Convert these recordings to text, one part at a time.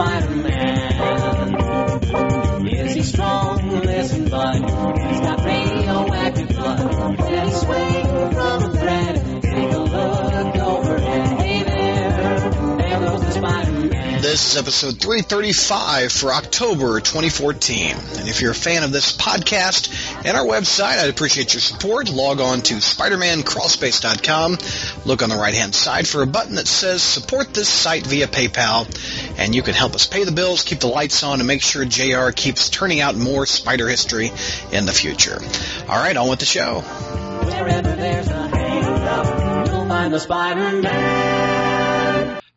Spider-Man. Is he strong? Listen, bud. He's got radioactive blood. From a thread. Take a look overhead. Hey there, there goes the Spider-Man. This is episode 335 for October 2014. And if you're a fan of this podcast and our website, I'd appreciate your support. Log on to SpidermanCrawlspace.com. Look on the right hand side for a button that says support this site via PayPal. And you can help us pay the bills, keep the lights on, and make sure JR keeps turning out more spider history in the future. All right, on with the show. Wherever there's a you'll find the Spider-Man.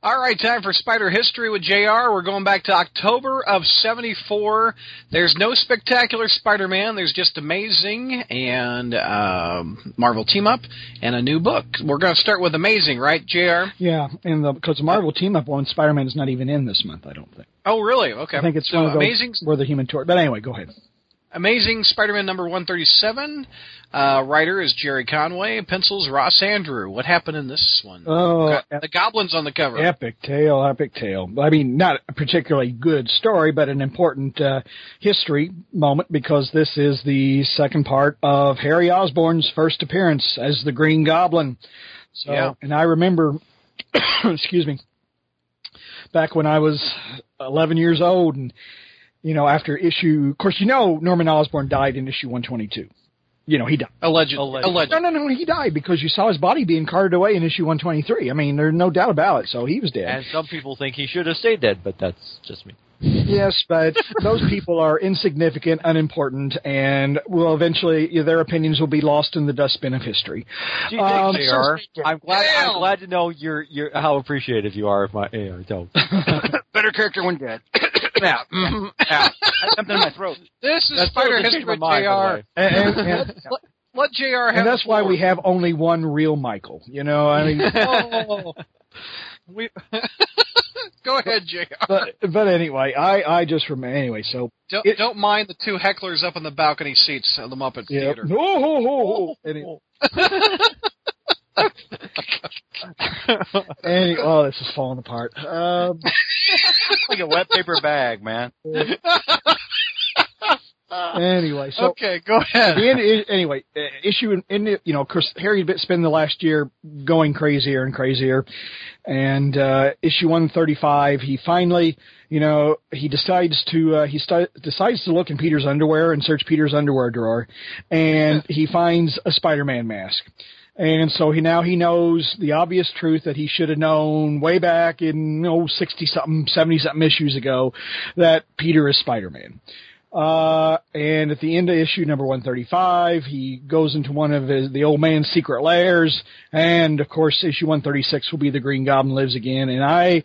All right, time for Spider History with JR. We're going back to October of 74. There's no spectacular Spider Man, there's just Amazing and um, Marvel Team Up and a new book. We're going to start with Amazing, right, JR? Yeah, and the because the Marvel team up one, Spider Man is not even in this month. I don't think. Oh, really? Okay. I think it's so one of those Amazing, where the Human Torch. But anyway, go ahead. Amazing Spider-Man number 137. Uh, writer is Gerry Conway. Pencils Ross Andru. What happened in this one? Oh, Got the Goblin's on the cover. epic tale, epic tale. I mean, not a particularly good story, but an important uh, history moment because this is the second part of Harry Osborn's first appearance as the Green Goblin. So, Yeah. and I remember, excuse me, back when I was 11 years old, and you know, after issue, of course, you know, Norman Osborn died in issue 122. You know, he died. Alleged. Alleged. Alleged. No, no, no, he died because you saw his body being carted away in issue 123. I mean, there's no doubt about it. So he was dead. And some people think he should have stayed dead, but that's just me. Yes, but those people are insignificant, unimportant, and will eventually their opinions will be lost in the dustbin of history. Gee, Um, thanks, so- JR. I'm glad. Damn. I'm glad to know you're you're how appreciative you are of my AR. So Better character when dead. Out. Mhm. out. Something in my throat. This is that's Spider History with mind, JR. And, and, and, Let, let JR have and that's why we have only one real Michael. You know, I mean, Oh. we, Go ahead, JR. but but anyway, I I just remember anyway. So Don't, it- don't mind the two hecklers up in the balcony seats of the Muppet yeah. Theater. Oh, oh, oh, oh. Any- any- oh, this is falling apart. Um, like a wet paper bag, man. anyway, so okay, go ahead. the end, anyway, uh, issue in, in you know, of course, Harry had been the last year going crazier and crazier, and uh, issue one thirty five, he finally, you know, he decides to uh, he sti- decides to look in Peter's underwear and search Peter's underwear drawer, and he finds a Spider Man mask. And so he now he knows the obvious truth that he should have known way back in oh sixty something, seventy something issues ago, that Peter is Spider Man. Uh, and at the end of issue number 135, he goes into one of his, the old man's secret lairs. And of course, issue 136 will be the Green Goblin lives again. And I,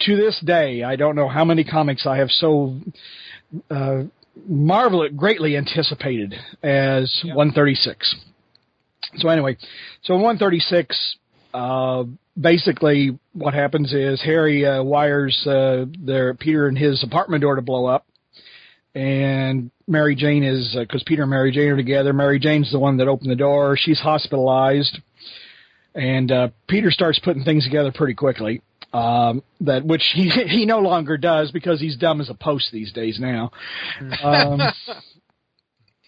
to this day, I don't know how many comics I have so, uh, marvel greatly anticipated as 136. So anyway, so in 136, uh, basically what happens is Harry, uh, wires, uh, their, Peter and his apartment door to blow up and Mary Jane is because Peter and Mary Jane are together. Mary Jane's the one that opened the door. She's hospitalized, and uh, Peter starts putting things together pretty quickly. Um, that which he he no longer does because he's dumb as a post these days now. Um,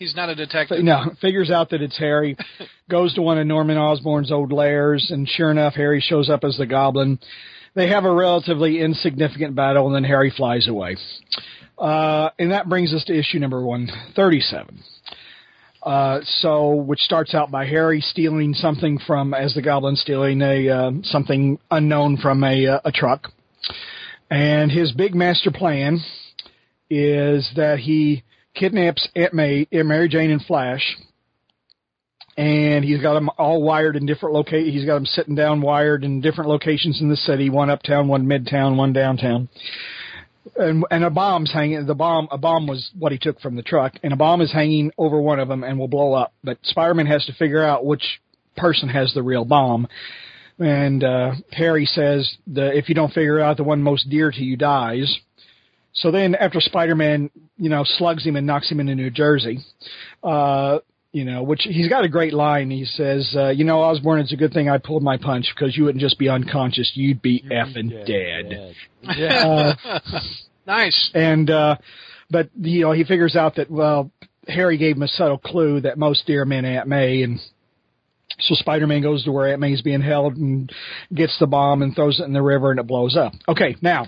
He's not a detective. no, figures out that it's Harry, goes to one of Norman Osborn's old lairs, and sure enough, Harry shows up as the Goblin. They have a relatively insignificant battle, and then Harry flies away. Uh, and that brings us to issue number 137. Uh, so, which starts out by Harry stealing something from, as the Goblin stealing a uh, something unknown from a uh, a truck, and his big master plan is that he kidnaps Aunt May, Aunt Mary Jane, and Flash, and he's got them all wired in different locations. He's got them sitting down wired in different locations in the city, one uptown, one midtown, one downtown. And, and a bomb's hanging. The bomb, a bomb was what he took from the truck, and a bomb is hanging over one of them and will blow up. But Spider-Man has to figure out which person has the real bomb. And uh, Harry says, the, "If you don't figure out the one most dear to you dies." So then, after Spider-Man, you know, slugs him and knocks him into New Jersey, uh, you know, which he's got a great line. He says, uh, "You know, Osborn, it's a good thing I pulled my punch because you wouldn't just be unconscious; you'd be effing dead." Yeah. Uh, Nice. and uh, but you know, he figures out that well, Harry gave him a subtle clue that most dear men Aunt May, and so Spider-Man goes to where Aunt May's being held and gets the bomb and throws it in the river, and it blows up. Okay, now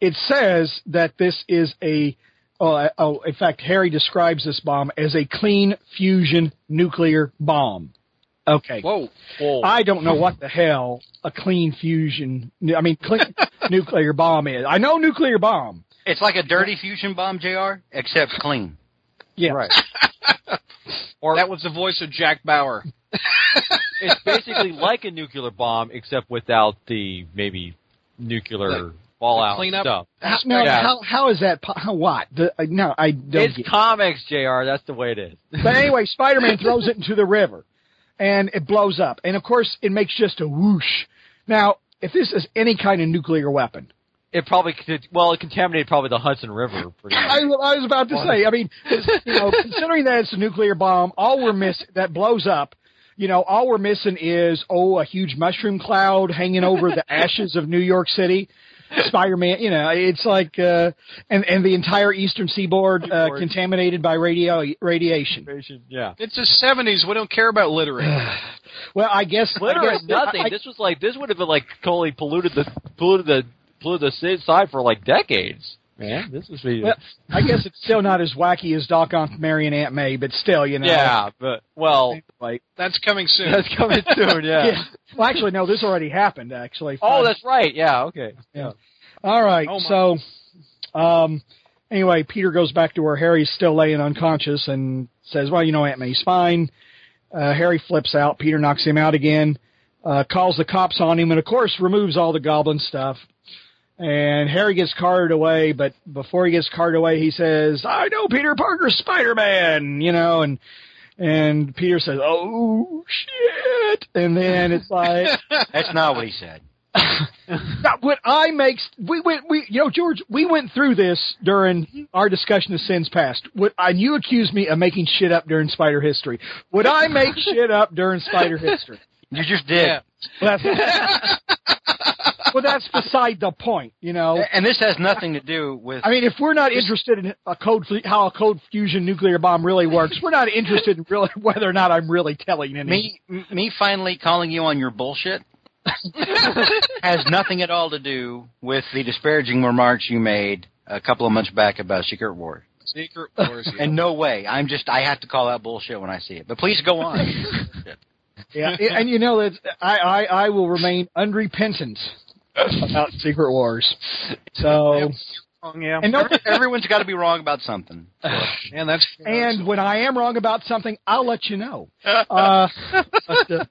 it says that this is a oh, oh in fact Harry describes this bomb as a clean fusion nuclear bomb. Okay. Whoa. Whoa. I don't know what the hell a clean fusion, I mean, clean nuclear bomb is. I know nuclear bomb. It's like a dirty fusion bomb, Jr. Except clean. Yeah. Right. Or that was the voice of Jack Bauer. it's basically like a nuclear bomb, except without the maybe nuclear fallout cleanup? stuff. How, no, Yeah. how, how is that? How, what? The, uh, no, I don't It's get comics, Jr. That's the way it is. But anyway, Spider-Man throws it into the river, and it blows up. And of course, it makes just a whoosh. Now, if this is any kind of nuclear weapon, It probably could, well, it contaminated probably the Hudson River. I, I was about to say. I mean, you know, considering that it's a nuclear bomb, all we're missing that blows up. You know, all we're missing is oh, a huge mushroom cloud hanging over the ashes of New York City. Spider-Man, you know, it's like, uh, and and the entire eastern seaboard uh, contaminated by radio radiation. Yeah. It's the 70s. We don't care about littering. Well, I guess I Literally guess- nothing. I- this was like this would have been like totally polluted the polluted the polluted the side for like decades. Man, this was Well, I guess it's still not as wacky as Doc Ock marrying Aunt May, but still, you know. yeah, but well, Like, That's coming soon. that's coming soon. Yeah. yeah. Well, actually, no, this already happened. Actually. Oh, that's right. Yeah. Okay. Yeah. All right. Oh, so, um, anyway, Peter goes back to where Harry's still laying unconscious and says, "Well, you know, Aunt May's fine." Uh, Harry flips out. Peter knocks him out again. Uh, calls the cops on him, and of course, removes all the goblin stuff. And Harry gets carted away, but before he gets carted away, he says, "I know Peter Parker's Spider-Man," you know, and and Peter says, "Oh shit!" And then it's like, That's not what he said. now, what I makes we went we you know George we went through this during our discussion of sins past. What and you accused me of making shit up during Spider History. Would I make shit up during Spider History? You just did. Yeah. Well, that's, well, that's beside the point. You know. And this has nothing to do with. I mean, if we're not interested in a code how a code fusion nuclear bomb really works, we're not interested in really whether or not I'm really telling any. me, me finally calling you on your bullshit has nothing at all to do with the disparaging remarks you made a couple of months back about Secret War. Secret Wars. yeah. And no way. I'm just. I have to call out bullshit when I see it. But please go on. Yeah, and you know that I, I I will remain unrepentant about Secret Wars. So. yeah. And no, Everyone's got to be wrong about something. And that's and when I am wrong about something, I'll let you know. Uh, but, uh,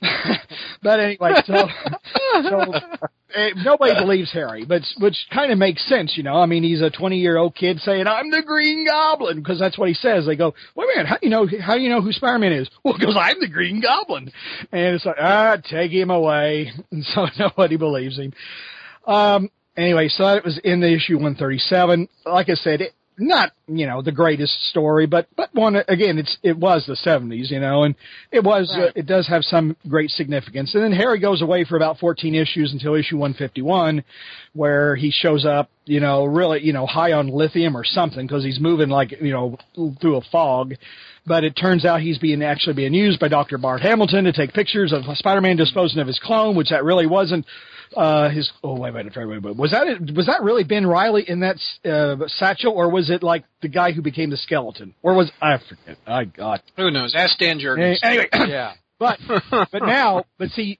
but anyway, so, so nobody believes Harry, but which kind of makes sense, you know. I mean, he's a 20 year old kid saying, "I'm the Green Goblin," because that's what he says. They go, "Wait a minute, how do you know? How do you know who Spider Man is?" Well, because I'm the Green Goblin, and it's like, ah, take him away, and so nobody believes him. Um, anyway, so that was in the issue 137. Like I said, it, not you know the greatest story, but but one again, it's it was the 70s, you know, and it was uh, it does have some great significance. And then Harry goes away for about 14 issues until issue 151, where he shows up, you know, really you know high on lithium or something because he's moving like you know through a fog. But it turns out he's being actually being used by Dr. Bart Hamilton to take pictures of Spider-Man disposing of his clone, which that really wasn't uh his oh wait wait wait wait, wait. was that it, was that really Ben Reilly in that uh, satchel or was it like the guy who became the skeleton or was I forget I got Who knows? Ask Dan Jurgens. anyway Yeah. but but now but see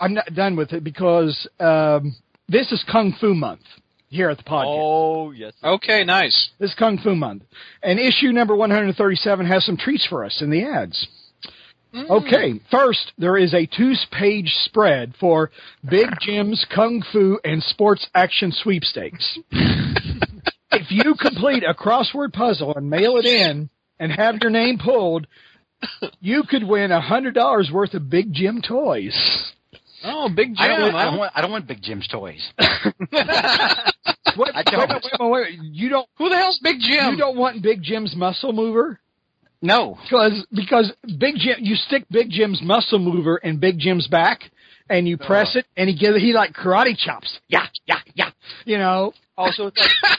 I'm not done with it because um this is Kung Fu month here at the podcast. Oh yes. Okay, nice. This is Kung Fu month and issue number 137 has some treats for us in the ads. Okay, first, there is a two page spread for Big Jim's Kung Fu and Sports Action Sweepstakes. if you complete a crossword puzzle and mail it in and have your name pulled, you could win a $100 worth of Big Jim toys. Oh, Big Jim. I don't, want, I, don't want, I don't want Big Jim's toys. Wait, I wait, don't. wait, wait, wait, You don't. Who the hell's Big Jim? You don't want Big Jim's muscle mover No. because because Big Jim. You stick Big Jim's muscle mover in Big Jim's back, and you press uh-huh. it, and he gives he like karate chops. Yeah, yeah, yeah. You know, Oh, so like,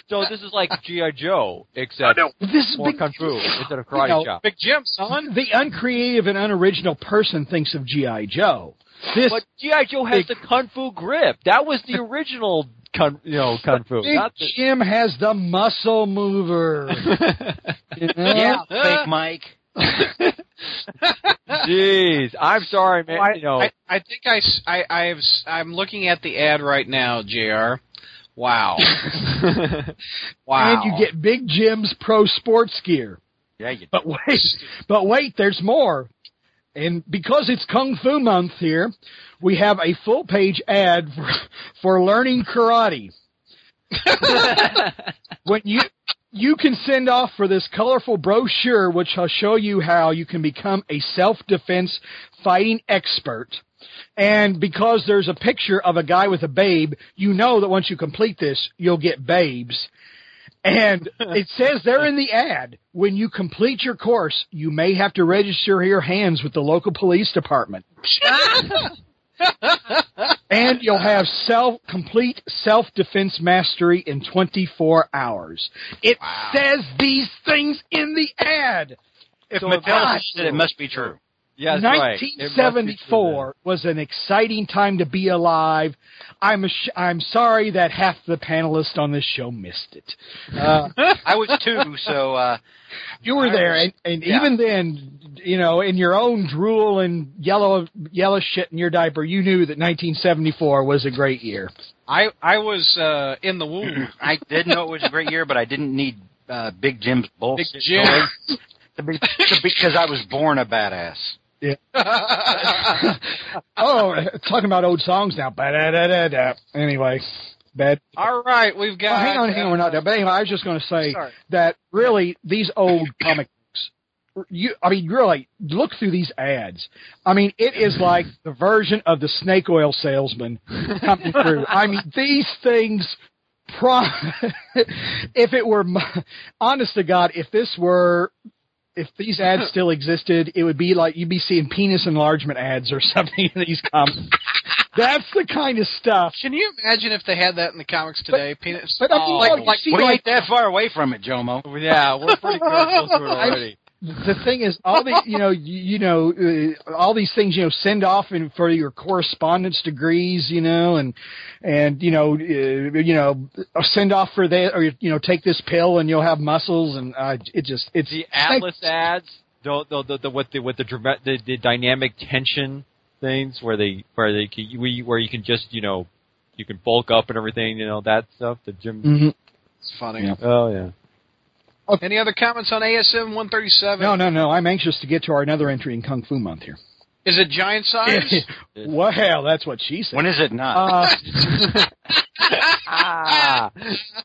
so this is like GI Joe, except no this is more big. kung fu instead of karate You know, chop. Big Jim, son. The uncreative and unoriginal person thinks of GI Joe. This But GI Joe has the kung fu grip. That was the original kung, you know, kung fu. Big Not the, Jim has the muscle mover. You know? Yeah, fake Mike. jeez, I'm sorry, man. I, you know, I, I think I, s- I, I have, s- I'm looking at the ad right now, Jr. Wow. wow. And you get Big Jim's pro sports gear. Yeah, you. But wait, but wait, there's more. And because it's Kung Fu Month here, we have a full page ad for, for learning karate. when you you can send off for this colorful brochure, which will show you how you can become a self-defense fighting expert. And because there's a picture of a guy with a babe, you know that once you complete this, you'll get babes. And it says there in the ad, when you complete your course, you may have to register your hands with the local police department. and you'll have self complete self defense mastery in 24 hours. It says these things in the ad. If So Mattel said it, it must be true. Yes, right. It must be true 1974 was an exciting time to be alive. I'm ash- I'm sorry that half the panelists on this show missed it. Uh, I was too, so uh, you were I there, was- and, and yeah. even then, you know, in your own drool and yellow yellow shit in your diaper, you knew that 1974 was a great year. I, I was uh, in the womb. I did know it was a great year, but I didn't need uh, Big Jim's Big bullshit Jim. to be, to because I was born a badass. oh, talking about old songs now. Ba-da-da-da-da. Anyway, bad. All right, we've got. Hang on, hang on, uh, we're not done. But anyway, I was just going to say Sorry. that really these old comic books, you, I mean, really look through these ads. I mean, it is like the version of the snake oil salesman coming through. I mean, these things. Pro- if it were, honest to God, if this were if these ads still existed, it would be like you'd be seeing penis enlargement ads or something in these comics. That's the kind of stuff. Can you imagine if they had that in the comics today? Penis. but I think oh, like- like, like we like- ain't that far away from it, Jomo. Yeah, we're pretty close to it already. The thing is, all the you know, you, you know, uh, all these things you know, send off in, for your correspondence degrees, you know, and and you know, uh, you know, send off for that, or you know, take this pill and you'll have muscles, and uh, it just it's the Atlas ads, the the the, the with the with the, drama- the the dynamic tension things where they where they can, we- where you can just you know you can bulk up and everything, you know that stuff. The gym. Mhm. It's funny. Yeah. Oh yeah. Any other comments on ASM 137? No, no, no. I'm anxious to get to our another entry in Kung Fu Month here. Is it giant size? well, that's what she said. When is it not? Uh, Ah.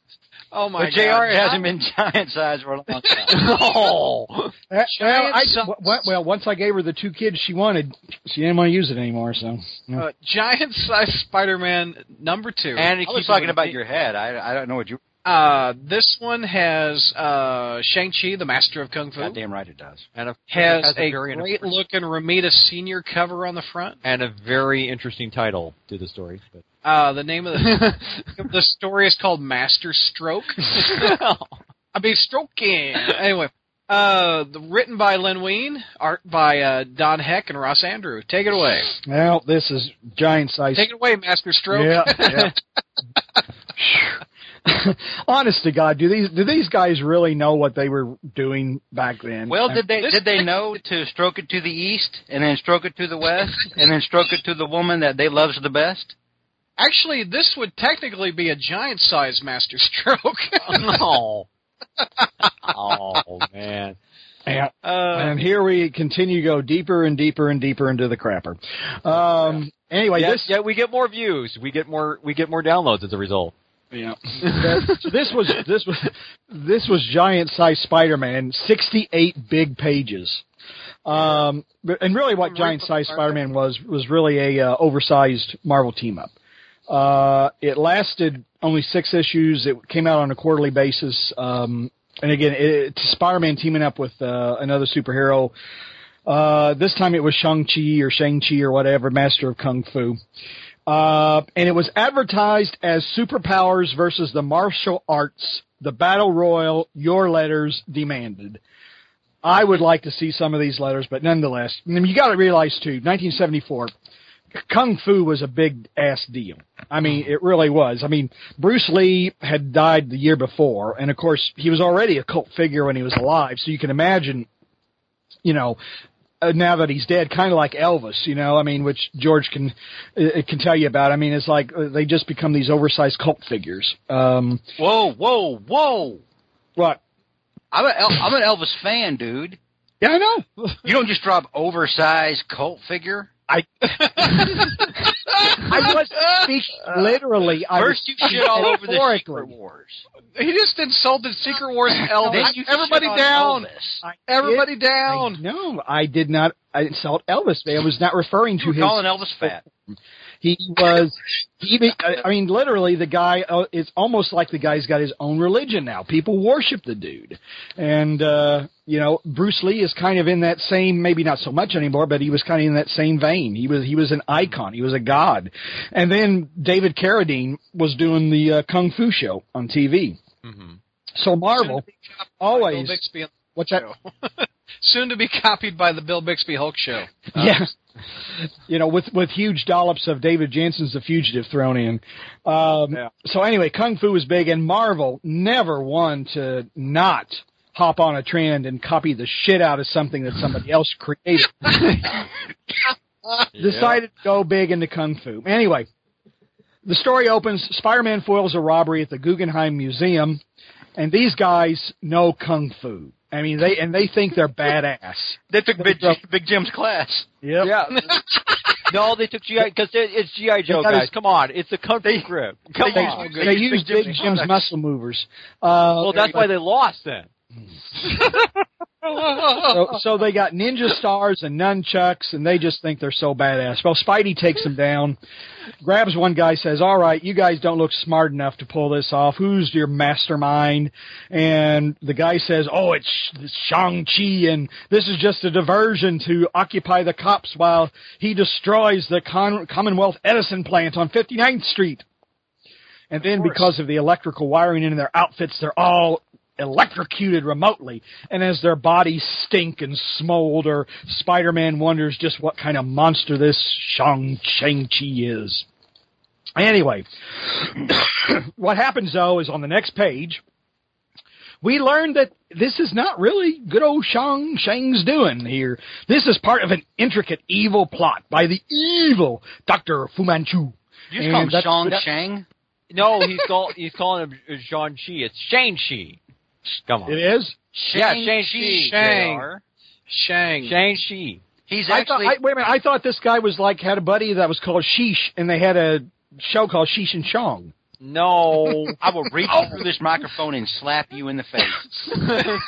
oh my but Jr. god. hasn't been giant size for a long time. oh. Well, I, size. well, once I gave her the two kids she wanted, she didn't want to use it anymore. So Uh, giant size Spider-Man number two. And it I was keeps talking about your head. I, I don't know what you. Uh, this one has uh, Shang-Chi, the Master of Kung Fu. Goddamn right it does. and of course Has, it a, very great looking Romita Senior cover on the front. and a very interesting title to the story. But Uh, the name of the the story is called Master Stroke. I mean, stroking. Anyway, uh, written by Len Wein, art by uh, Don Heck and Ross Andru. Take it away. well, this is giant size. Take it away, Master Stroke. Yeah, yeah. Honest to God, do these do these guys really know what they were doing back then? Well, did they did they know to stroke it to the east and then stroke it to the west and then stroke it to the woman that they loves the best? Actually, this would technically be a giant size Master Stroke. oh. oh man. Yeah. uh, and here we continue to go deeper and deeper and deeper into the crapper. Um, anyway, yeah, this yeah, we get more views. We get more we get more downloads as a result. Yeah. This was this was this was giant size Spider-Man, 68 big pages. Um, and really, what giant size Spider-Man was was really a uh, oversized Marvel team up. Uh, it lasted only six issues. It came out on a quarterly basis. Um, and again, it, it's Spider-Man teaming up with uh, another superhero. Uh, this time it was Shang-Chi or Shang-Chi or whatever, Master of Kung Fu. Uh, and it was advertised as superpowers versus the martial arts, the battle royal, your letters demanded. I would like to see some of these letters, but nonetheless, I mean, you got to realize too, 1974, Kung Fu was a big ass deal. I mean, it really was. I mean, Bruce Lee had died the year before, and of course, he was already a cult figure when he was alive, so you can imagine, you know, now that he's dead, kind of like Elvis, you know, I mean, which George can uh, can tell you about. I mean, it's like uh, they just become these oversized cult figures. Um, Whoa, whoa, whoa! what? I'm, a, El- I'm an Elvis fan, dude. Yeah, I know. You don't just drop oversized cult figure. I I was speaking literally. I First, you shit all over the. Secret Wars. He just insulted Secret Wars Elvis. Everybody down. Elvis. Everybody did- down. No, I did not I insult Elvis. I was not referring to You were his. calling Elvis fat. He was. He. I mean, literally, the guy. Uh, it's almost like the guy's got his own religion now. People worship the dude, and uh, you know, Bruce Lee is kind of in that same. Maybe not so much anymore, but he was kind of in that same vein. He was. He was an icon. He was a god. And then David Carradine was doing the uh, kung fu show on TV. Mhm. So Marvel always. Bixby What's that? Soon to be copied by the Bill Bixby Hulk show. Yeah. You know, with with huge dollops of David Janssen's The Fugitive thrown in. Um, Yeah. So anyway, Kung Fu was big, and Marvel never one to not hop on a trend and copy the shit out of something that somebody else created. Decided to go big into Kung Fu. Anyway, the story opens. Spider-Man foils a robbery at the Guggenheim Museum, and these guys know Kung Fu. I mean, they and they think they're badass. They took Big, Big Jim's class. Yep. Yeah. no, they took GI because it, it's GI Joe guys. his- Come on, it's a kung fu grip. Come they on. used- They, They used Big Big Jim's Jim's muscle movers. Uh, well, that's why they lost then. so, so they got ninja stars and nunchucks, and they just think they're so badass. Well, Spidey takes them down, grabs one guy, says, "All right, you guys don't look smart enough to pull this off. Who's your mastermind?" And the guy says, "Oh, it's Shang Chi, and this is just a diversion to occupy the cops while he destroys the Con- Commonwealth Edison plant on 59th Street." And then because of the electrical wiring in their outfits, they're all electrocuted remotely. And as their bodies stink and smolder, Spider-Man wonders just what kind of monster this Shang Shang-Chi is. Anyway, what happens though is on the next page, we learn that this is not really good old Shang Shang's doing here. This is part of an intricate evil plot by the evil Dr. Fu Manchu. You just call him Shang that- Shang? No, he's call, he's calling him Jean Chi. It's Shang Chi. Come on. It is? yeah, Shang Shang Chi. Chi. Shang. Shang. Shang Chi. He's I thought, actually. I, wait a minute. I thought this guy was like had a buddy that was called Cheech, and they had a show called Cheech and Chong. No. I will reach oh. through this microphone and slap you in the face.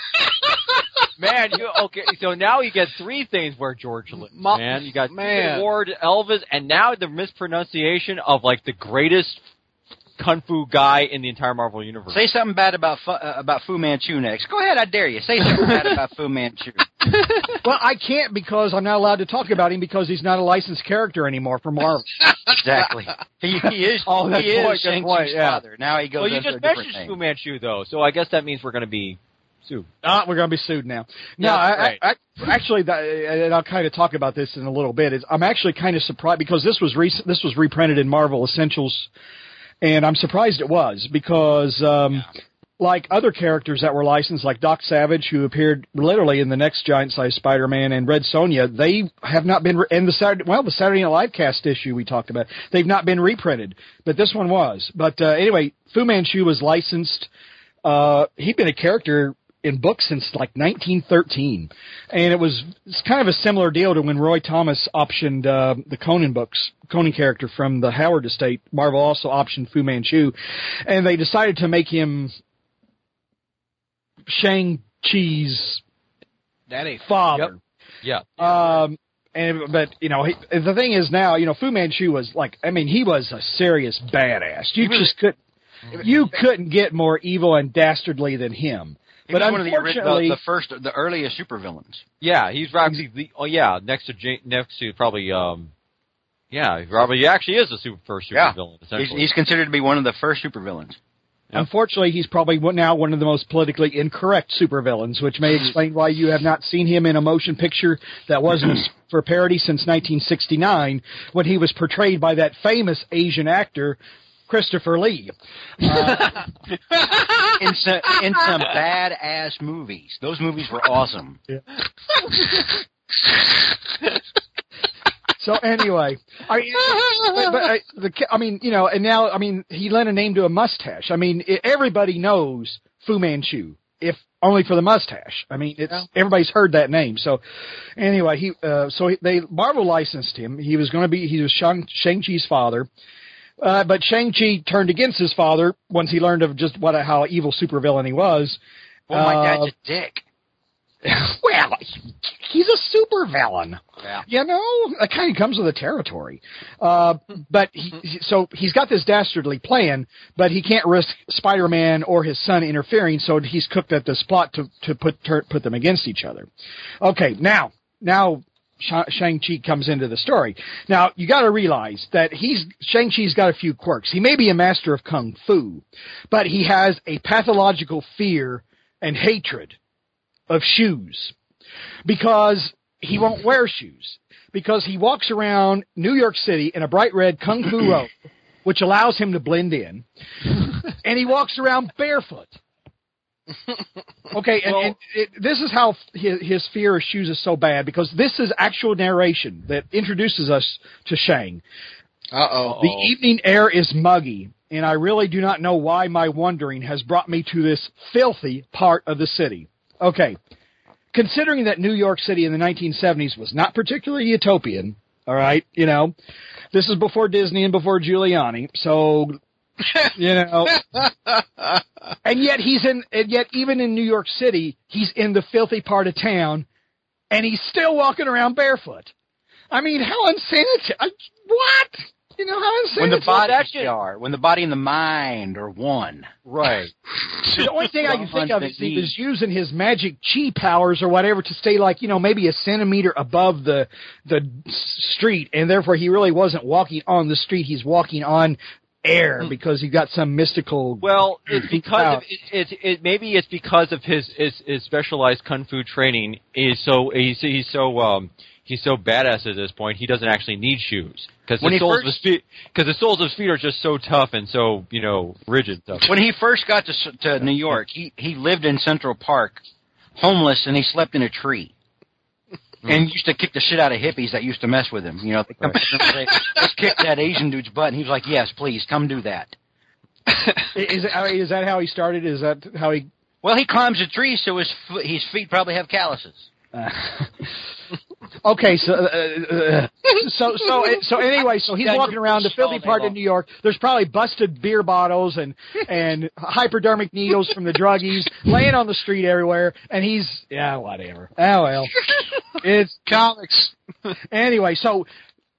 man, you okay? So now you get three things where George lives. Ma- man, you got man. Ward, Elvis, and now the mispronunciation of like the greatest kung fu guy in the entire Marvel universe. Say something bad about Fu, uh, about Fu Manchu next. Go ahead, I dare you. Say something bad about Fu Manchu. Well, I can't because I'm not allowed to talk about him because he's not a licensed character anymore for Marvel. Exactly. He, he is. Oh, that's he is point, good Shang Chi's yeah. father. Now he goes well, you just a mentioned. Fu Manchu though, so I guess that means we're going to be sued. Ah, we're going to be sued now. No, Yeah, I, right. I, I, actually, that, and I'll kind of talk about this in a little bit. Is I'm actually kind of surprised because this was recent. This was reprinted in Marvel Essentials, and I'm surprised it was because, um, like other characters that were licensed, like Doc Savage, who appeared literally in the next Giant Size Spider-Man, and Red Sonja, they have not been. Re- and the Saturday, well, the Saturday Night Live cast issue we talked about, they've not been reprinted, but this one was. But uh, anyway, Fu Manchu was licensed. Uh, he'd been a character in books since like 1913, and it was it's kind of a similar deal to when Roy Thomas optioned uh, the Conan books, Conan character from the Howard estate. Marvel also optioned Fu Manchu, and they decided to make him Shang Chi's Daddy. father. Yeah. Um, and but you know he, the thing is now you know Fu Manchu was like I mean he was a serious badass. You just couldn't you couldn't get more evil and dastardly than him. He But was one of the, ori- unfortunately, the, the first, the earliest supervillains. Yeah, he's actually the oh yeah next to Ja- next to probably um yeah Robert he actually is a super first super Yeah. He's, essentially. he's considered to be one of the first supervillains. unfortunately he's probably now one of the most politically incorrect supervillains, which may explain why you have not seen him in a motion picture that wasn't for parody since 1969 when he was portrayed by that famous Asian actor Christopher Lee. Uh, In some, in some badass movies. Those movies were awesome. So anyway, I mean, but, but I, the, I mean, you know, and now, I mean, he lent a name to a mustache. I mean, i everybody knows Fu Manchu, if only for the mustache. I mean, it's everybody's heard that name. So anyway, he, uh, so they Marvel licensed him. He was going to be, he was Shang Shang Chi's father. Uh, but Shang Chi turned against his father once he learned of just what a, how evil supervillain he was. Well, my Uh, dad's a dick. well, he's a supervillain. Yeah. You know, that kind of comes with the territory. Uh, but he, he- so he's got this dastardly plan, but he can't risk Spider-Man or his son interfering, so he's cooked at this plot to to put put them against each other. Okay, now now Shang-Chi comes into the story. Now, you got to realize that he's Shang-Chi's got a few quirks. He may be a master of kung fu, but he has a pathological fear and hatred of shoes because he won't wear shoes because he walks around New York City in a bright red kung fu robe, which allows him to blend in, and he walks around barefoot. Okay, and, and it, this is how his, his fear of shoes is so bad because this is actual narration that introduces us to Shang. Uh oh. The evening air is muggy, and I really do not know why my wandering has brought me to this filthy part of the city. Okay. Considering that New York City in the 1970s was not particularly utopian, all right, you know, this is before Disney and before Giuliani, so, you know, and yet he's in, and yet even in New York City, he's in the filthy part of town, and he's still walking around barefoot. I mean, how unsanitary! I- What? You know how unsanitary? When the body actually- are, when the body and the mind are one. right. The only thing I can think of is he was using his magic chi powers or whatever to stay like you know maybe a centimeter above the the street, and therefore he really wasn't walking on the street. He's walking on air because he got some mystical. Well, it's because Wow. of, it, it, it, maybe it's because of his, his his specialized kung fu training. Is so he's he's so um he's so badass at this point. He doesn't actually need shoes because the soles first- of his feet because the soles of his feet are just so tough and so you know rigid. Stuff. When he first got to S- to New York, he he lived in Central Park, homeless, and he slept in a tree. And used to kick the shit out of hippies that used to mess with him. You know, they come and say, let's kick that Asian dude's butt. And he was like, yes, please, come do that. is is that how he started? Is that how he? Well, he climbs a tree, so his his feet probably have calluses. Uh, okay, so uh, uh, so so so anyway, so he's Yeah, walking around the filthy part of New York. There's probably busted beer bottles and and hypodermic needles from the druggies laying on the street everywhere, and he's yeah whatever. Oh well, it's Comics. anyway. So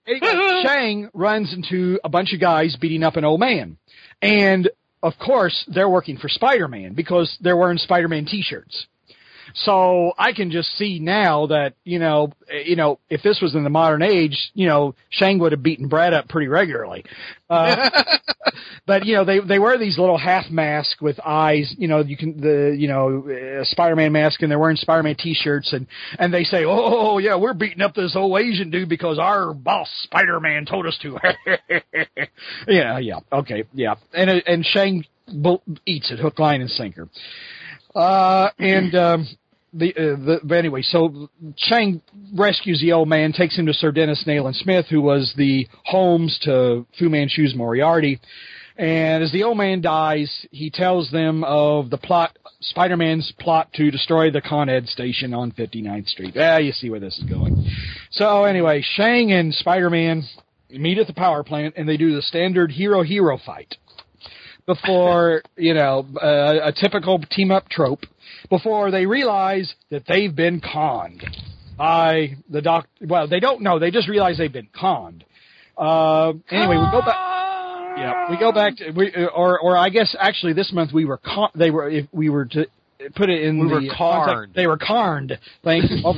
anyway, Shang runs into a bunch of guys beating up an old man, and of course they're working for Spider-Man because they're wearing Spider-Man T-shirts. So I can just see now that you know, you know, if this was in the modern age, you know, Shang would have beaten Brad up pretty regularly. Uh, but you know, they they wear these little half masks with eyes. You know, you can the you know uh, Spider-Man mask, and they're wearing Spider-Man T-shirts, and and they say, oh yeah, we're beating up this old Asian dude because our boss Spider-Man told us to. yeah, yeah, okay, yeah, and uh, and Shang eats it hook, line, and sinker. Uh, and um, the, uh, the but anyway, so Chang rescues the old man, takes him to Sir Dennis Nayland Smith, who was the Holmes to Fu Manchu's Moriarty. And as the old man dies, he tells them of the plot, Spider-Man's plot to destroy the Con Ed station on 59th Street. Ah, you see where this is going. So anyway, Shang and Spider-Man meet at the power plant, and they do the standard hero-hero fight before you know uh, a typical team up trope before they realize that they've been conned. by the doc. Well, they don't know. They just realize they've been conned. Uh, anyway, we go back. Yeah, we go back to we, or or I guess actually this month we were con- they were if we were to put it in We the were context- They were carned. Thank. Oh,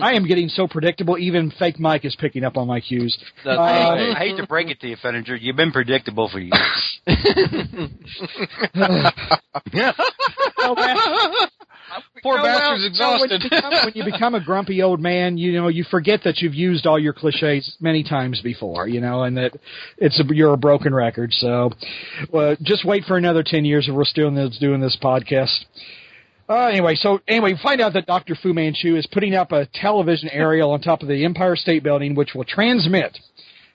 I am getting so predictable. Even fake Mike is picking up on my cues. Uh, I. I hate to break it to you, Fenninger. You've been predictable for years. Oh, man. Poor Oh, bastard's well, no, when, you exhausted. become, when you become a grumpy old man, you know you forget that you've used all your cliches many times before, you know, and that it's a, you're a broken record. So, well, just wait for another ten years if we're still doing this podcast. Uh, anyway, so anyway, find out that Dr. Fu Manchu is putting up a television aerial on top of the Empire State Building, which will transmit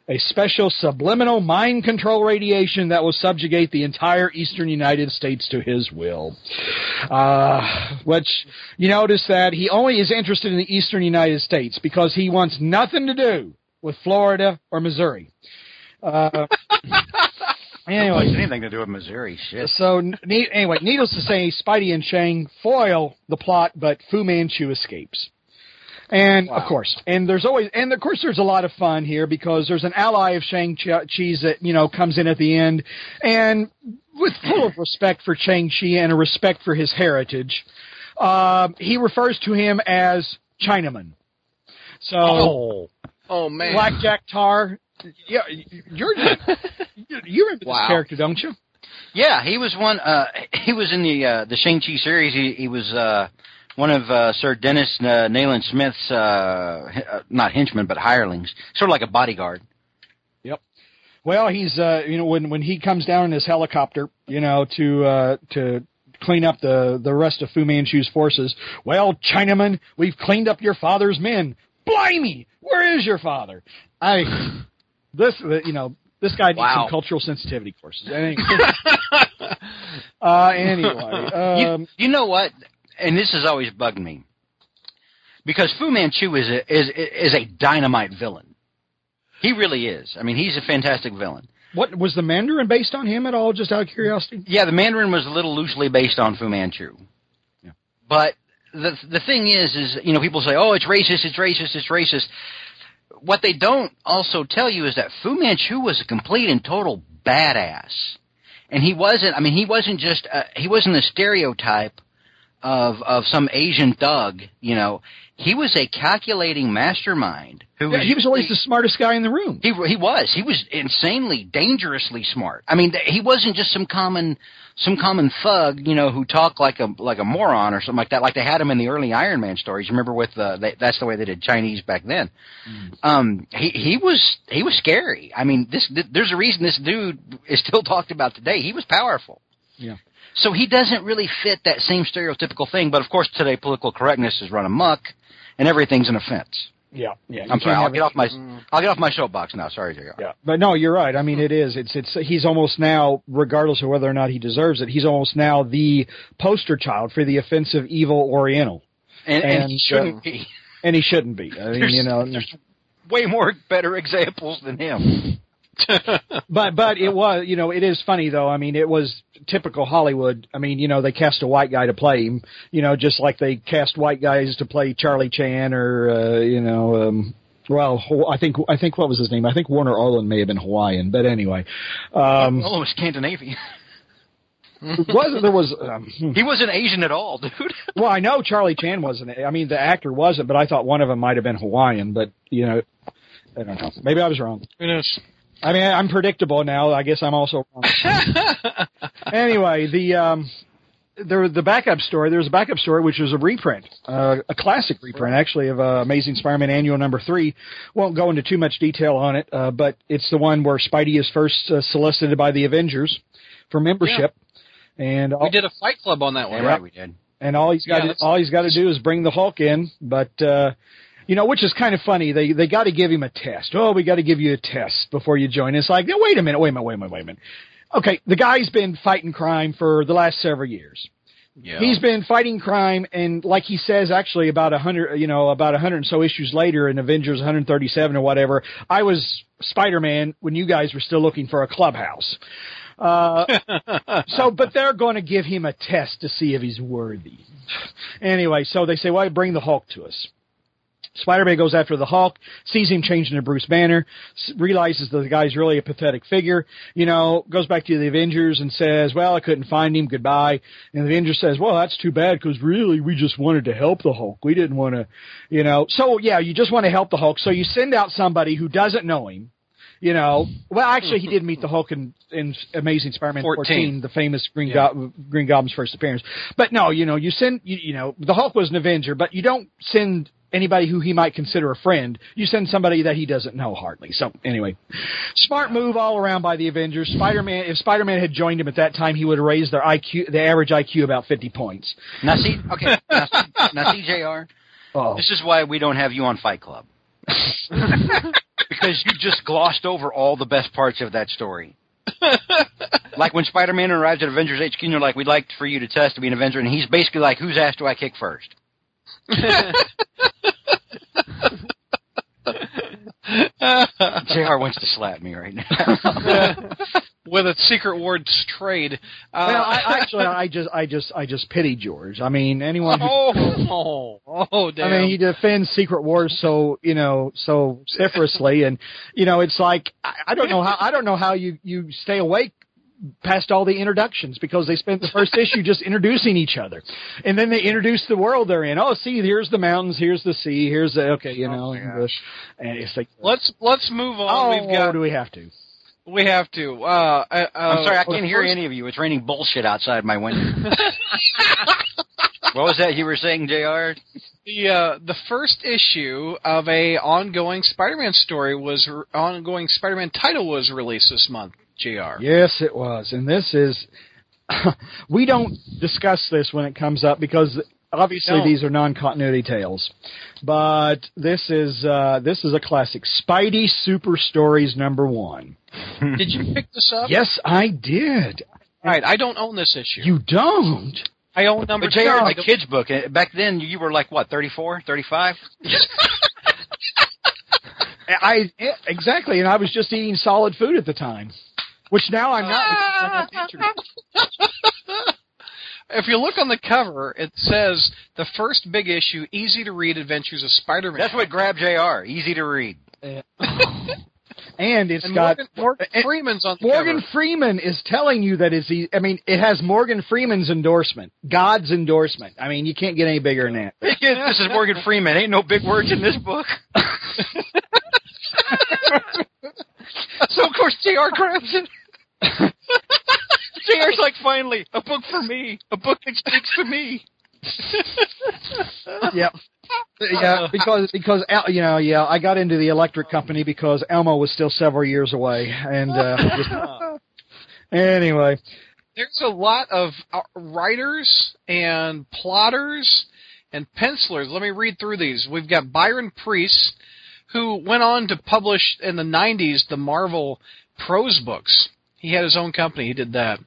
a special subliminal mind control radiation that will subjugate the entire eastern United States to his will. Uh, which you notice that he only is interested in the eastern United States because he wants nothing to do with Florida or Missouri. Uh, anyway, anything to do with Missouri. Shit. so ne- anyway, needless to say, Spidey and Shang foil the plot, but Fu Manchu escapes. And of course, and there's always, and of course, there's a lot of fun here because there's an ally of Shang Chi's that you know comes in at the end, and with full of respect for Shang Chi and a respect for his heritage, um, he refers to him as Chinaman. So Oh, Oh man. Blackjack Tarr, yeah, you're you remember Wow. this character, don't you? Yeah, he was one. Uh, he was in the uh, the Shang Chi series. He, he was uh, one of uh, Sir Dennis uh, Nayland Smith's uh, uh, not henchmen but hirelings, sort of like a bodyguard. Yep. Well, he's uh, you know when when he comes down in his helicopter, you know, to uh, to clean up the the rest of Fu Manchu's forces. Well, Chinaman, we've cleaned up your father's men. Blimey, where is your father? I this uh, you know this guy needs Wow. some cultural sensitivity courses. Anyway, uh, anyway um, you, you know what? And this has always bugged me because Fu Manchu is a, is is a dynamite villain. He really is. I mean, he's a fantastic villain. what was the Mandarin based on him at all? Just out of curiosity. Yeah, the Mandarin was a little loosely based on Fu Manchu. Yeah. But the the thing is, is you know people say, oh, it's racist, it's racist, it's racist. What they don't also tell you is that Fu Manchu was a complete and total badass, and he wasn't. I mean, he wasn't just a, he wasn't a stereotype of of some Asian thug. You know, he was a calculating mastermind who Yeah, he was always the smartest guy in the room. he he was. He was insanely, dangerously smart. I mean, he wasn't just some common some common thug, you know, who talked like a like a moron or something like that. Like they had him in the early Iron Man stories. Remember with uh, they, that's the way they did Chinese back then. Um, he he was he was scary. I mean, this th- there's a reason this dude is still talked about today. He was powerful. Yeah. So he doesn't really fit that same stereotypical thing. But of course, today political correctness has run amok, and everything's an offense. Yeah, yeah. I'm sorry. I'll get it- off my I'll get off my soapbox now. Sorry, JR. Yeah, but no, you're right. I mean, it is. It's it's. He's almost now, regardless of whether or not he deserves it, he's almost now the poster child for the offensive evil Oriental, And, and, And, he shouldn't uh, be. and he shouldn't be. I mean, you know. there's way more better examples than him. But but it was, you know, it is funny though. I mean, it was typical Hollywood. I mean, you know, they cast a white guy to play him, you know, just like they cast white guys to play Charlie Chan or uh, you know. um well, I think I think what was his name? I think Warner Oland may have been Hawaiian, but anyway, um, oh, it's Scandinavian. was there was um, hmm. He wasn't Asian at all, dude. Well, I know Charlie Chan wasn't. I mean, the actor wasn't, but I thought one of them might have been Hawaiian. But you know, I don't know. Maybe I was wrong. Who knows? I mean, I'm predictable now. I guess I'm also wrong. anyway, the um, there the backup story. There's a backup story which was a reprint, uh, a classic reprint actually of uh, Amazing Spider-Man Annual Number Three. Won't go into too much detail on it, uh, but it's the one where Spidey is first uh, solicited by the Avengers for membership. And all, We did a Fight Club on that one, Yeah, right? we did. and all he's got Yeah, to all he's got to do is bring the Hulk in. But uh, you know, which is kind of funny. They they got to give him a test. Oh, we got to give you a test before you join. It's like, no, wait a minute, wait a minute, wait a minute, wait a minute. Okay, the guy's been fighting crime for the last several years. Yeah. He's been fighting crime, and like he says, actually, about a hundred, you know, about a hundred and so issues later in Avengers 137 or whatever, I was Spider-Man when you guys were still looking for a clubhouse. Uh, so, but they're going to give him a test to see if he's worthy. Anyway, so they say, "Well, bring the Hulk to us." Spider-Man goes after the Hulk, sees him changing into Bruce Banner, realizes that the guy's really a pathetic figure, you know, goes back to the Avengers and says, well, I couldn't find him, goodbye. And the Avengers says, well, that's too bad because really we just wanted to help the Hulk. We didn't want to, you know, so yeah, you just want to help the Hulk. So you send out somebody who doesn't know him, you know, well, actually, he did meet the Hulk in, in Amazing Spider-Man 14, 14, the famous Green, Go- Green Goblin's first appearance. But no, you know, you send, you, you know, the Hulk was an Avenger, but you don't send anybody who he might consider a friend. You send somebody that he doesn't know hardly. So anyway, smart move all around by the Avengers. Spider-Man, if Spider-Man had joined him at that time, he would have raised their IQ, the average IQ about 50 points. Now see, okay, now, see- now see, Jr. Oh. This is why we don't have you on Fight Club. because you just glossed over all the best parts of that story. like when Spider-Man arrives at Avengers HQ, and you're like, "We'd like for you to test to be an Avenger," and he's basically like, "Whose ass do I kick first? Jr. wants to slap me right now. With a Secret Wars trade. Uh, Well, I, actually, I just, I just, I just pity George. I mean, anyone who oh, oh, oh, damn. I mean, he defends Secret Wars so you know so vociferously, and you know it's like I, I don't know how I don't know how you you stay awake past all the introductions because they spent the first issue just introducing each other, and then they introduce the world they're in. Oh, see, here's the mountains, here's the sea, here's the okay, you know, and, the, and it's like let's let's move on. oh, We've got do we have to? we have to. Uh, uh, I'm sorry, I can't hear first- any of you. It's raining bullshit outside my window. what was that you were saying, Jr.? The uh, the first issue of a ongoing Spider-Man story was ongoing Spider-Man title was released this month. Jr. Yes, it was. And this is, we don't discuss this when it comes up because obviously No. these are non-continuity tales. But this is, uh, this is a classic. Spidey Super Stories number one. Did you pick this up? Yes, I did. All right, I don't own this issue. You don't? I own number But Jr. two. I It's kid's book. Back then, you were like what, 34, 35? I, I- exactly. And I was just eating solid food at the time. Which now I'm not. because I have pictures. If you look on the cover, it says the first big issue, easy to read adventures of Spider-Man. That's what grabbed Jr. Easy to read. And it's and got Morgan, Morgan Freeman's on the Morgan cover. Freeman is telling you that is he. I mean, it has Morgan Freeman's endorsement, God's endorsement. I mean, you can't get any bigger than that. this is Morgan Freeman. Ain't no big words in this book. so of course Jr. grabs it. Jr.'s like, finally, a book for me, a book that speaks to me. yeah, yeah, because because you know, yeah, I got into the electric company because Elmo was still several years away, and uh, anyway, There's a lot of uh, writers and plotters and pencilers. Let me read through these. We've got Byron Priest, who went on to publish in the 90s the Marvel prose books. He had his own company. He did that.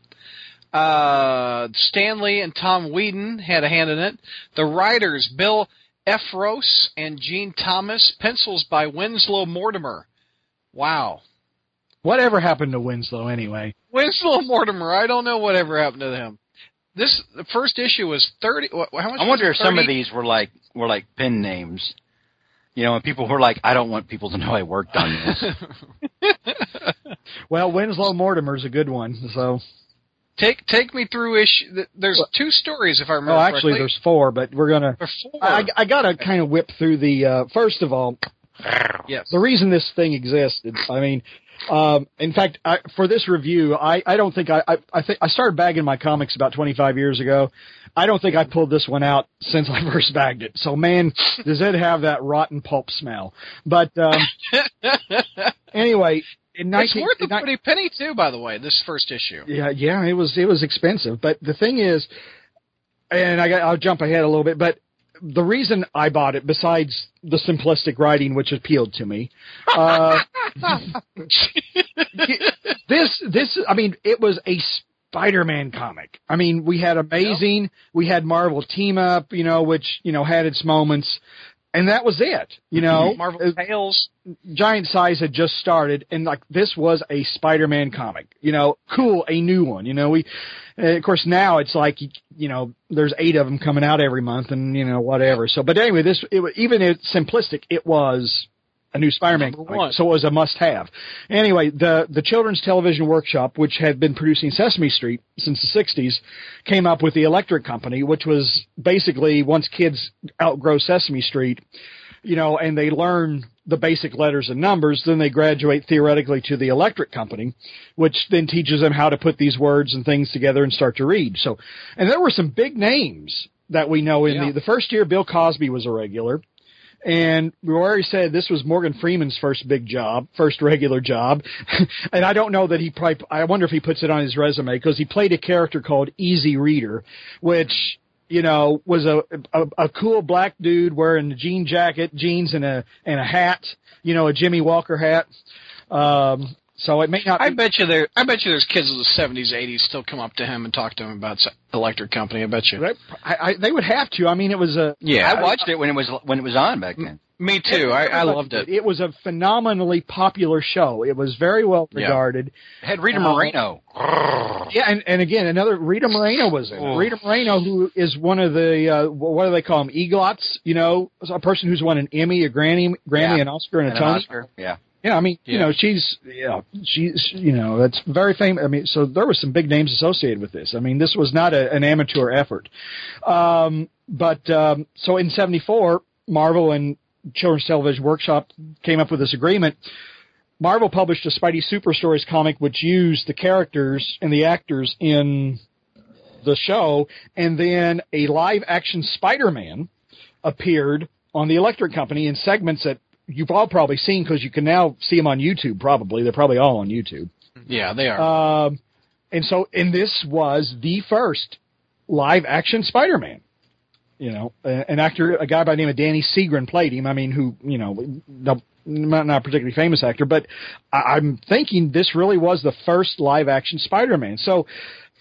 Uh, Stan Lee and Tom Whedon had a hand in it. The writers, Bill Effros and Jean Thomas. Pencils by Winslow Mortimer. Wow. whatever happened to Winslow anyway? Winslow Mortimer. I don't know whatever happened to him. This the first issue was thirty. How much? I wonder if was it, some of these were like were like pen names. You know, and people were like, I don't want people to know I worked on this. Well, Winslow Mortimer's a good one. So, take take me through issue. There's two stories if I remember. oh, actually, correctly. there's four, but we're gonna. Before. I, I got to kind of whip through the. Uh, first of all, yes. the reason this thing existed. I mean, um, in fact, I, for this review, I, I don't think I, I I think I started bagging my comics about 25 years ago. I don't think I pulled this one out since I first bagged it. So man, does it have that rotten pulp smell? But um, anyway, in 19, it's worth a pretty penny too, by the way. This first issue. yeah, yeah, it was it was expensive, but the thing is, and I got, I'll jump ahead a little bit, but the reason I bought it, besides the simplistic writing which appealed to me, uh, this this I mean, it was a Spider-Man comic. I mean, we had amazing, we had Marvel team up, you know, which you know had its moments. and that was it. You know, Marvel Uh, Tales. Giant Size had just started, and like this was a Spider-Man comic. You know, cool, a new one. You know, we, uh, of course, now it's like you know, there's eight of them coming out every month, and you know, whatever. So, but anyway, this it, even if simplistic, it was a new Spider-Man so it was a must-have. Anyway, the the Children's Television Workshop, which had been producing Sesame Street since the '60s, came up with the Electric Company, which was basically once kids outgrow Sesame Street, you know, and they learn the basic letters and numbers, then they graduate theoretically to the electric company, which then teaches them how to put these words and things together and start to read. So, and there were some big names that we know in Yeah. the, the first year, Bill Cosby was a regular. And we already said this was Morgan Freeman's first big job, first regular job. and I don't know that he probably, I wonder if he puts it on his resume because he played a character called Easy Reader, which, you know, was a, a, a cool black dude wearing a jean jacket, jeans and a, and a hat, you know, a Jimmie Walker hat. Um, so it may not I be, bet you there. I bet you there's kids of the '70s, '80s still come up to him and talk to him about s- electric company. I bet you. I, I, they would have to. I mean, it was a, Yeah, I watched it when it was when it was on back then. me too. I, I loved it. It was a phenomenally popular show. It was very well Yeah. regarded. It had Rita Uh, Moreno. Yeah, and, and again, another Rita Moreno was in it. Rita Moreno, who is one of the uh, what do they call them? EGOTs. You know, a person who's won an Emmy, a Grammy, Grammy, Yeah. an Oscar, and, And a an Tony. Oscar. Yeah. Yeah, I mean, you know, she's yeah, she's you know, that's very famous. I mean, so there were some big names associated with this. I mean, this was not a, an amateur effort. Um, but um, so in '74, Marvel and Children's Television Workshop came up with this agreement. Marvel published a Spidey Super Stories comic which used the characters and the actors in the show, and then a live action Spider-Man appeared on the Electric Company in segments that you've all probably seen because you can now see them on YouTube. Probably they're probably all on YouTube. Yeah, they are. Um, and so, and this was the first live action Spider-Man. You know, an actor, a guy by the name of Danny Seagren played him. I mean, who, you know, no- not, not a particularly famous actor, but I, I'm thinking this really was the first live action Spider-Man. So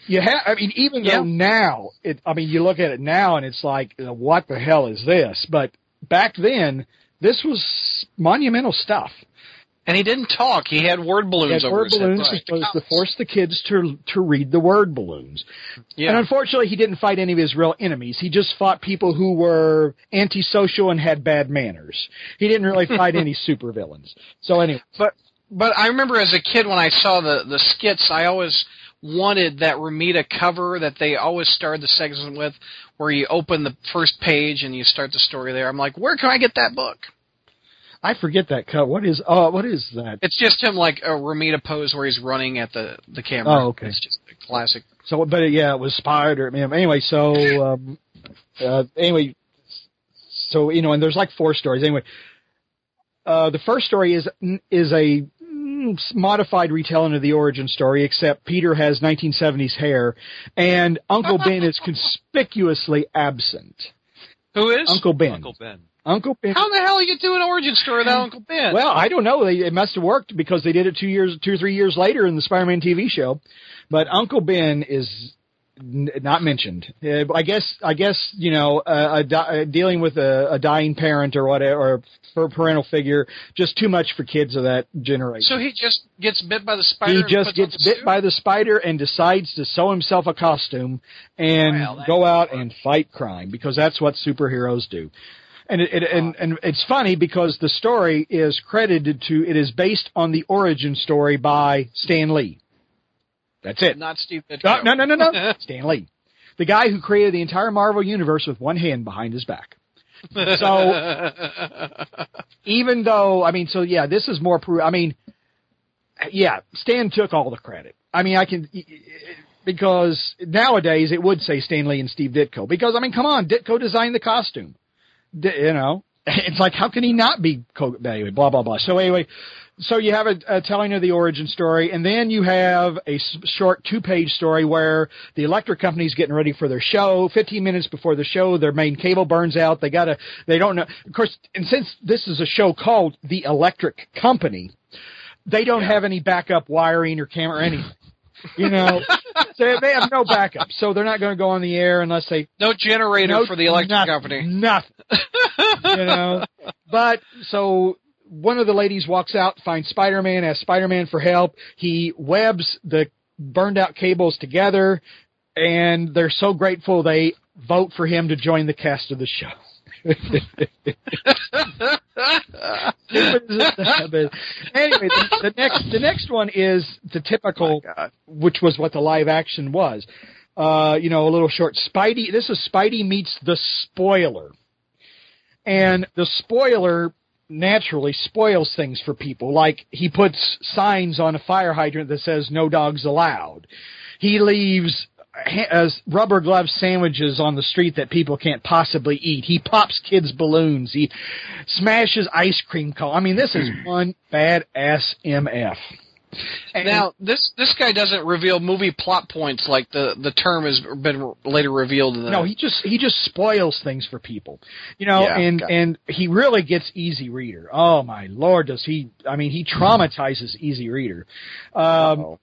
you have, I mean, even Yeah. though now, it, I mean, you look at it now and it's like, uh, what the hell is this? But back then, this was monumental stuff. and he didn't talk. He had word balloons Yeah, over word balloons head. was to force the kids to to read the word balloons. Yeah. And unfortunately, he didn't fight any of his real enemies. He just fought people who were antisocial and had bad manners. He didn't really fight any supervillains. So anyway, But but I remember as a kid when I saw the the skits, I always wanted that Romita cover that they always started the segment with, where you open the first page and you start the story there. I'm like, where can I get that book? I forget that cut. What is? Oh, what is that? It's just him like a Romita pose where he's running at the the camera. Oh, okay. It's just a classic. So, but yeah, it was Spider. I mean, anyway, so um, uh, anyway, so you know, and there's like four stories. Anyway, uh, the first story is is a modified retelling of the origin story, except Peter has 1970s hair, and Uncle Ben is conspicuously absent. Who is? Uncle Ben. Uncle Ben. Uncle Ben. How the hell are you do an origin story without Uncle Ben? Well, I don't know. They, it must have worked because they did it two years, two or three years later in the Spider-Man TV show. But Uncle Ben is n- not mentioned. Uh, I guess, I guess you know, uh, a di- uh, dealing with a, a dying parent or whatever, or for a parental figure, just too much for kids of that generation. so he just gets bit by the spider. he just gets bit suit? by the spider and decides to sew himself a costume and go out and fight crime because that's what superheroes do. And it, it and and it's funny because the story is credited to it is based on the origin story by Stan Lee. That's it. Not Steve Ditko. No, no, no, no, no. Stan Lee, the guy who created the entire Marvel universe with one hand behind his back. So even though I mean, so yeah, this is more. Pro- I mean, yeah, Stan took all the credit. I mean, I can because nowadays it would say Stan Lee and Steve Ditko because I mean, come on, Ditko designed the costume. D- you know, it's like how can he not be co- anyway? Blah blah blah. So anyway. So you have a, a telling of the origin story, and then you have a s- short two-page story where the electric company's getting ready for their show. Fifteen minutes before the show, their main cable burns out. They gotta, they don't know. Of course, and since this is a show called The Electric Company, they don't have any backup wiring or camera or anything. You know, so they have no backup, so they're not going to go on the air unless they No generator no, for the electric nothing, company. Nothing. you know, but so one of the ladies walks out, finds Spider-Man, asks Spider-Man for help. He webs the burned out cables together, and they're so grateful they vote for him to join the cast of the show. anyway, the, the next the next one is the typical, which was what the live action was. Uh, you know, a little short. Spidey. This is Spidey meets the spoiler, and the spoiler naturally spoils things for people. Like he puts signs on a fire hydrant that says "No dogs allowed." He leaves ha- as rubber glove sandwiches on the street that people can't possibly eat. He pops kids' balloons. He smashes ice cream cone. I mean, this is one badass MF. And- Now, this this guy doesn't reveal movie plot points like the the term has been later revealed in the. no, he just he just spoils things for people, you know, Yeah, and and he really gets Easy Reader. Oh my lord, does he? I mean, he traumatizes Easy Reader. Um,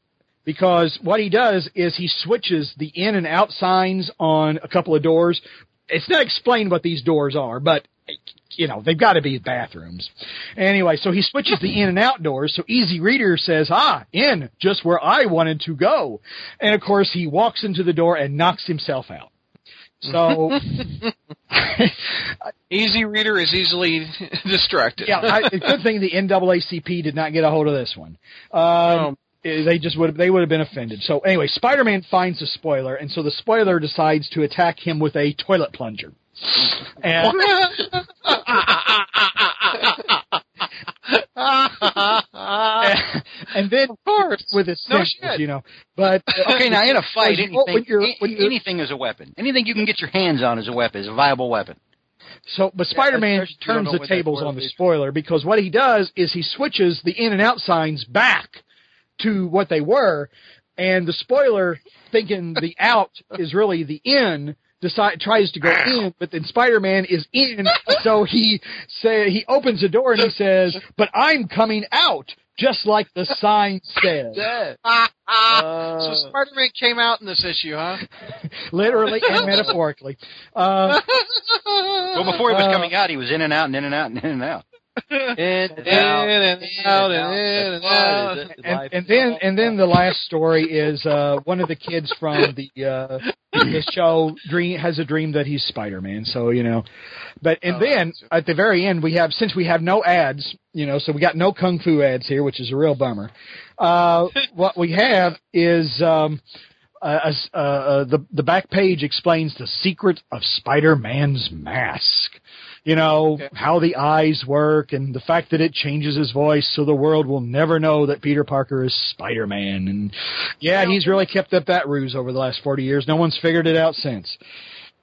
because what he does is he switches the in and out signs on a couple of doors. It's not explained what these doors are, but you know they've got to be bathrooms. Anyway, so he switches the in and out doors. So Easy Reader says, "Ah, in, just where I wanted to go," and of course he walks into the door and knocks himself out. So Easy reader is easily distracted. yeah, I, good thing the NAACP did not get a hold of this one. Um, They just would have, they would have been offended. So anyway, Spider-Man finds the spoiler, and so the spoiler decides to attack him with a toilet plunger. And, and then of course. with his No symbols, you know. But Okay, now in a fight, you- anything, when you're- when you're- anything is a weapon. Anything you can get your hands on is a weapon, is a viable weapon. So, but Spider-Man especially if you don't turns the tables on toilet the is. spoiler because what he does is he switches the in and out signs back to what they were, and the spoiler, thinking the out is really the in, decide tries to go in, but then Spider-Man is in, so he say he opens the door and he says, "But I'm coming out." Just like the sign says, so Spider-Man came out in this issue, huh? literally and metaphorically. Uh, Well, before he was Uh, coming out, he was in and out and in and out and in and out. In In and out and in and out. and, and then and then the last story is uh one of the kids from the uh the show dream has a dream that he's Spider-Man so you know. But and Oh, then at the very end we have since we have no ads you know so we got no kung fu ads here which is a real bummer uh what we have is um uh, uh, uh, the the back page explains the secret of Spider-Man's mask. You know Okay. how the eyes work and the fact that it changes his voice, so the world will never know that Peter Parker is Spider-Man. And yeah, he's really kept up that ruse over the last forty years. No one's figured it out since.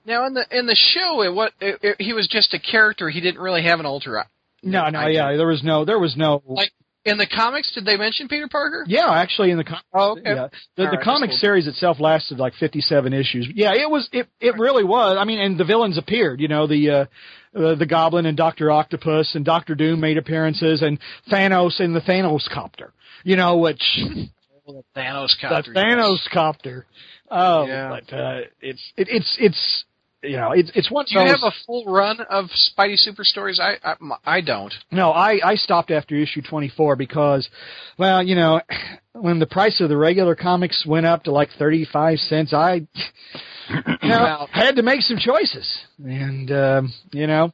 Now in the in the show, it what it, it, he was just a character. He didn't really have an alter. No, no, yeah, there was no, there was no. Like in the comics, did they mention Peter Parker? Yeah, actually, in the com- Oh, okay. yeah. the, All the right, comic series itself lasted like fifty-seven issues. Yeah, it was it it really was. I mean, and the villains appeared. You know, the uh, uh, the Goblin and Doctor Octopus and Doctor Doom made appearances, and Thanos in the Thanos copter. You know, which The Thanos the copter. Thanos copter. Oh, Yeah. but uh, it's it, it's it's you know it's it's one. Do you have a full run of Spidey Super Stories? I I, I don't. No, I, I stopped after issue 24 because, well, you know, when the price of the regular comics went up to like 35 cents, I you know, Well- had to make some choices. And, um, you know,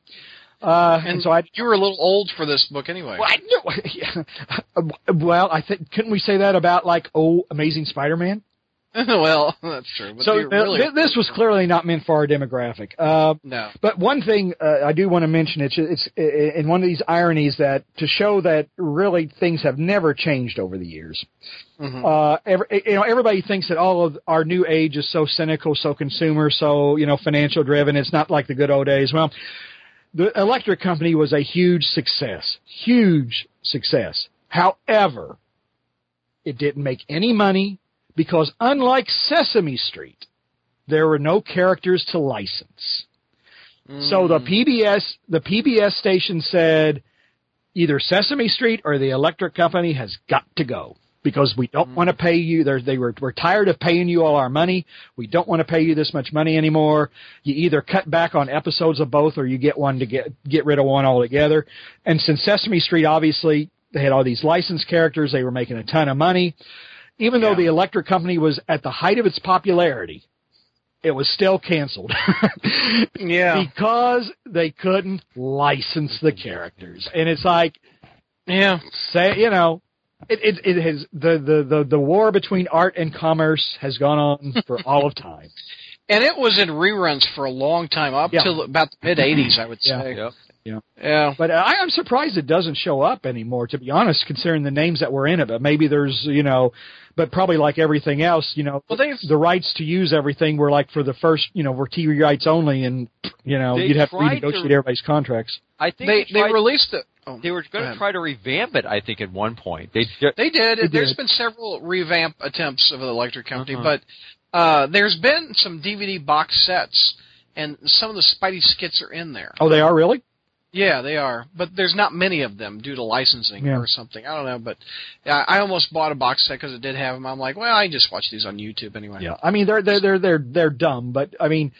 uh, and, so I, You were a little old for this book anyway. well, I knew, yeah. well, I think, couldn't we say that about like, oh, Amazing Spider-Man? well, that's true. But so really th- this was clearly not meant for our demographic. Uh, no. But one thing uh, I do want to mention it's it's in one of these ironies that to show that really things have never changed over the years. Mhm. Uh, every, you know, everybody thinks that all of our new age is so cynical, so consumer, so you know, financial driven. It's not like the good old days. Well, the electric company was a huge success, huge success. However, it didn't make any money because unlike Sesame Street, there were no characters to license. So the mm. PBS the PBS station said either Sesame Street or the electric company has got to go. because we don't want to mm. pay you. They're, they were we're tired of paying you all our money. We don't want to pay you this much money anymore. You either cut back on episodes of both, or you get one to get get rid of one altogether. And since Sesame Street, obviously, they had all these licensed characters. They were making a ton of money. Even though the electric company was at the height of its popularity, it was still canceled Yeah. because they couldn't license the characters. And it's like, Yeah. say, you know, it, it, it has the, the, the, the war between art and commerce has gone on for all of time. And it was in reruns for a long time, up Yeah. till about the mid '80s, I would Yeah. say. Yep. Yeah. But I, I'm surprised it doesn't show up anymore, to be honest, considering the names that were in it. But maybe there's, you know, but probably like everything else, you know, Well, they've- the rights to use everything were like for the first, you know, were TV rights only, and you know, you'd have to tried to- renegotiate everybody's contracts. I think They they, they released it. Oh, they were going ahead. to try to revamp it. I think at one point they They did. They There's did. been several revamp attempts of the Electric Company, Uh-huh. but uh, there's been some DVD box sets, and some of the Spidey skits are in there. Oh, they are really? Yeah, they are, but there's not many of them due to licensing Yeah. or something. I don't know, but yeah, I almost bought a box set because it did have them. I'm like, well, I just watch these on YouTube anyway. Yeah. I mean, they're they're they're they're they're dumb, but I mean,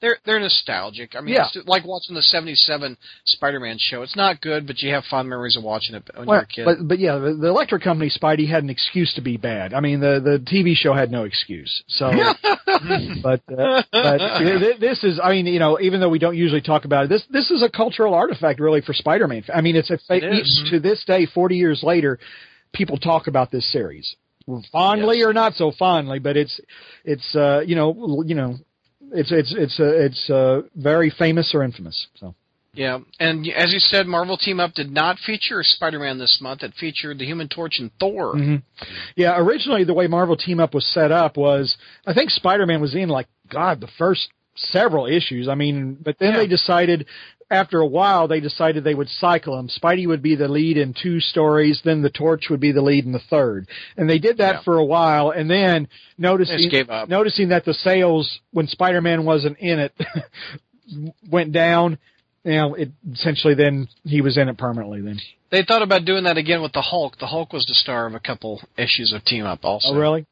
They're they're nostalgic. I mean, Yeah. it's like watching the '77 Spider-Man show. It's not good, but you have fond memories of watching it when you were well, a kid. but but yeah, the, the electric company Spidey had an excuse to be bad. I mean, the the TV show had no excuse. So, but uh, but this is, I mean, you know, even though we don't usually talk about it, this this is a cultural artifact really for Spider-Man. I mean, it's a It is. to this day, 40 years later, people talk about this series fondly Yes. or not so fondly, but it's it's uh, you know you know it's it's it's uh, it's uh, very famous or infamous. So. Yeah, and as you said, Marvel Team Up did not feature Spider-Man this month. It featured the Human Torch and Thor. hmm Yeah, originally the way Marvel Team Up was set up was I think Spider-Man was in like God the first several issues. I mean, but then Yeah. they decided after a while they decided they would cycle them. Spidey would be the lead in two stories, then the Torch would be the lead in the third, and they did that Yeah. for a while. And then noticing gave up. noticing that the sales when Spider-Man wasn't in it went down. You know, it essentially then he was in it permanently. Then, They thought about doing that again with the Hulk. The Hulk was the star of a couple issues of Team Up, also. oh really?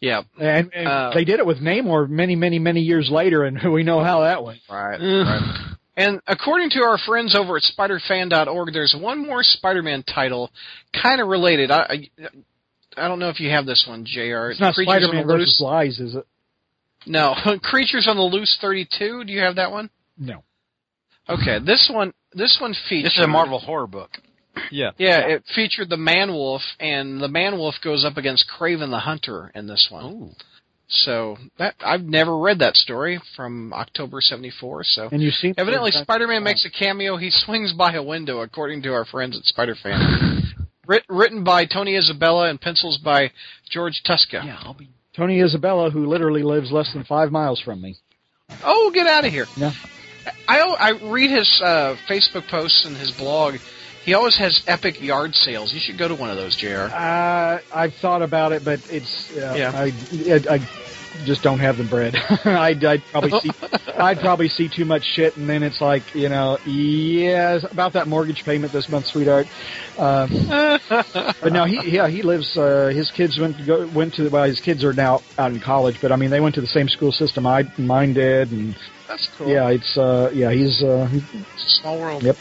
Yeah. And, and Uh, they did it with Namor many, many, many years later, and we know how that went. Right. And according to our friends over at SpiderFan.org, there's one more Spider-Man title, kind of related. I, I I don't know if you have this one, Jr. It's not Creatures on Spider-Man versus Loose. Lies, is it? No, Creatures on the Loose 32. Do you have that one? No. Okay, this one this one featured. This is a Marvel horror book. yeah. Yeah, it featured the Man Wolf, and the Man Wolf goes up against Kraven the Hunter in this one. Ooh. So that I've never read that story from October '74. So And you've seen evidently, Spider-Man makes a cameo. He swings by a window, according to our friends at Spider-Fan. Writ- written by Tony Isabella and pencils by George Tuska. Yeah, I'll be. Tony Isabella, who literally lives less than five miles from me. Oh, get out of here! Yeah. I I read his uh, Facebook posts and his blog. He always has epic yard sales. You should go to one of those, Jr. Uh, I've thought about it, but it's uh, Yeah. I, I I just don't have the bread. I'd, I'd probably see I'd probably see too much shit, and then it's like you know, yeah, about that mortgage payment this month, sweetheart. Um, but now he yeah he lives. Uh, his kids went to go, went to well, his kids are now out in college, but I mean they went to the same school system I mine did, and That's cool. yeah, it's uh yeah he's uh a small world. Yep.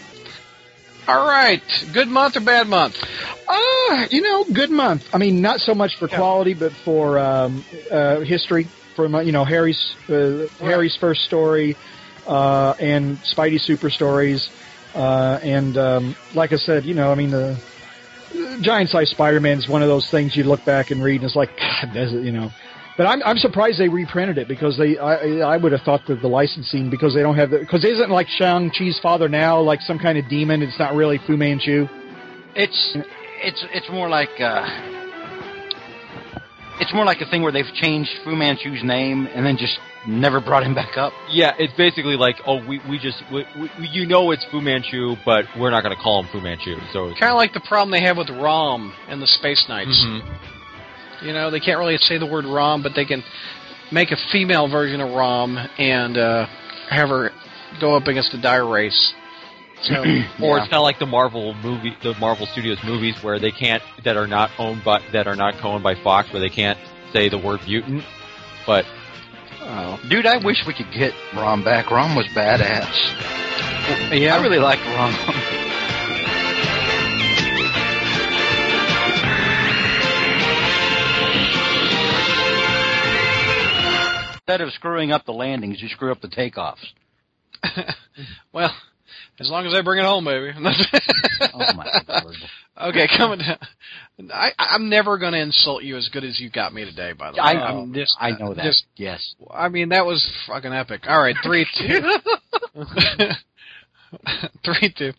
All right. Good month or bad month? Ah, you know, good month. I mean, not so much for Yeah. quality, but for um, uh, history. From uh, you know Harry's uh, Harry's first story, uh, and Spidey super stories, uh, and um, like I said, you know, I mean the giant size Spider Man is one of those things you look back and read, and it's like, God, does it, you know. But I'm I'm surprised they reprinted it because they I I would have thought that the licensing because they don't have the because isn't like Shang Chi's father now like some kind of demon? It's not really Fu Manchu. It's it's it's more like uh, it's more like a thing where they've changed Fu Manchu's name and then just never brought him back up. Yeah, it's basically like, oh, we we just we, we, you know it's Fu Manchu, but we're not going to call him Fu Manchu. So Kind of like the problem they have with Rom and the Space Knights. Mhm. You know, they can't really say the word Rom, but they can make a female version of Rom and uh, have her go up against a dire race. So Or Yeah. it's kind of like the Marvel movie, the Marvel Studios movies, where they can't that are not owned by that are not owned by Fox, where they can't say the word mutant. But oh, Dude, I wish we could get Rom back. Rom was badass. yeah, I really liked Rom. Instead of screwing up the landings, you screw up the takeoffs. well, as long as they bring it home, baby. Oh my lord! okay, coming down. I, I'm never going to insult you as good as you got me today. By the way, I, I'm just, I know that. Just, yes. I mean, that was fucking epic. All right, three two. three two.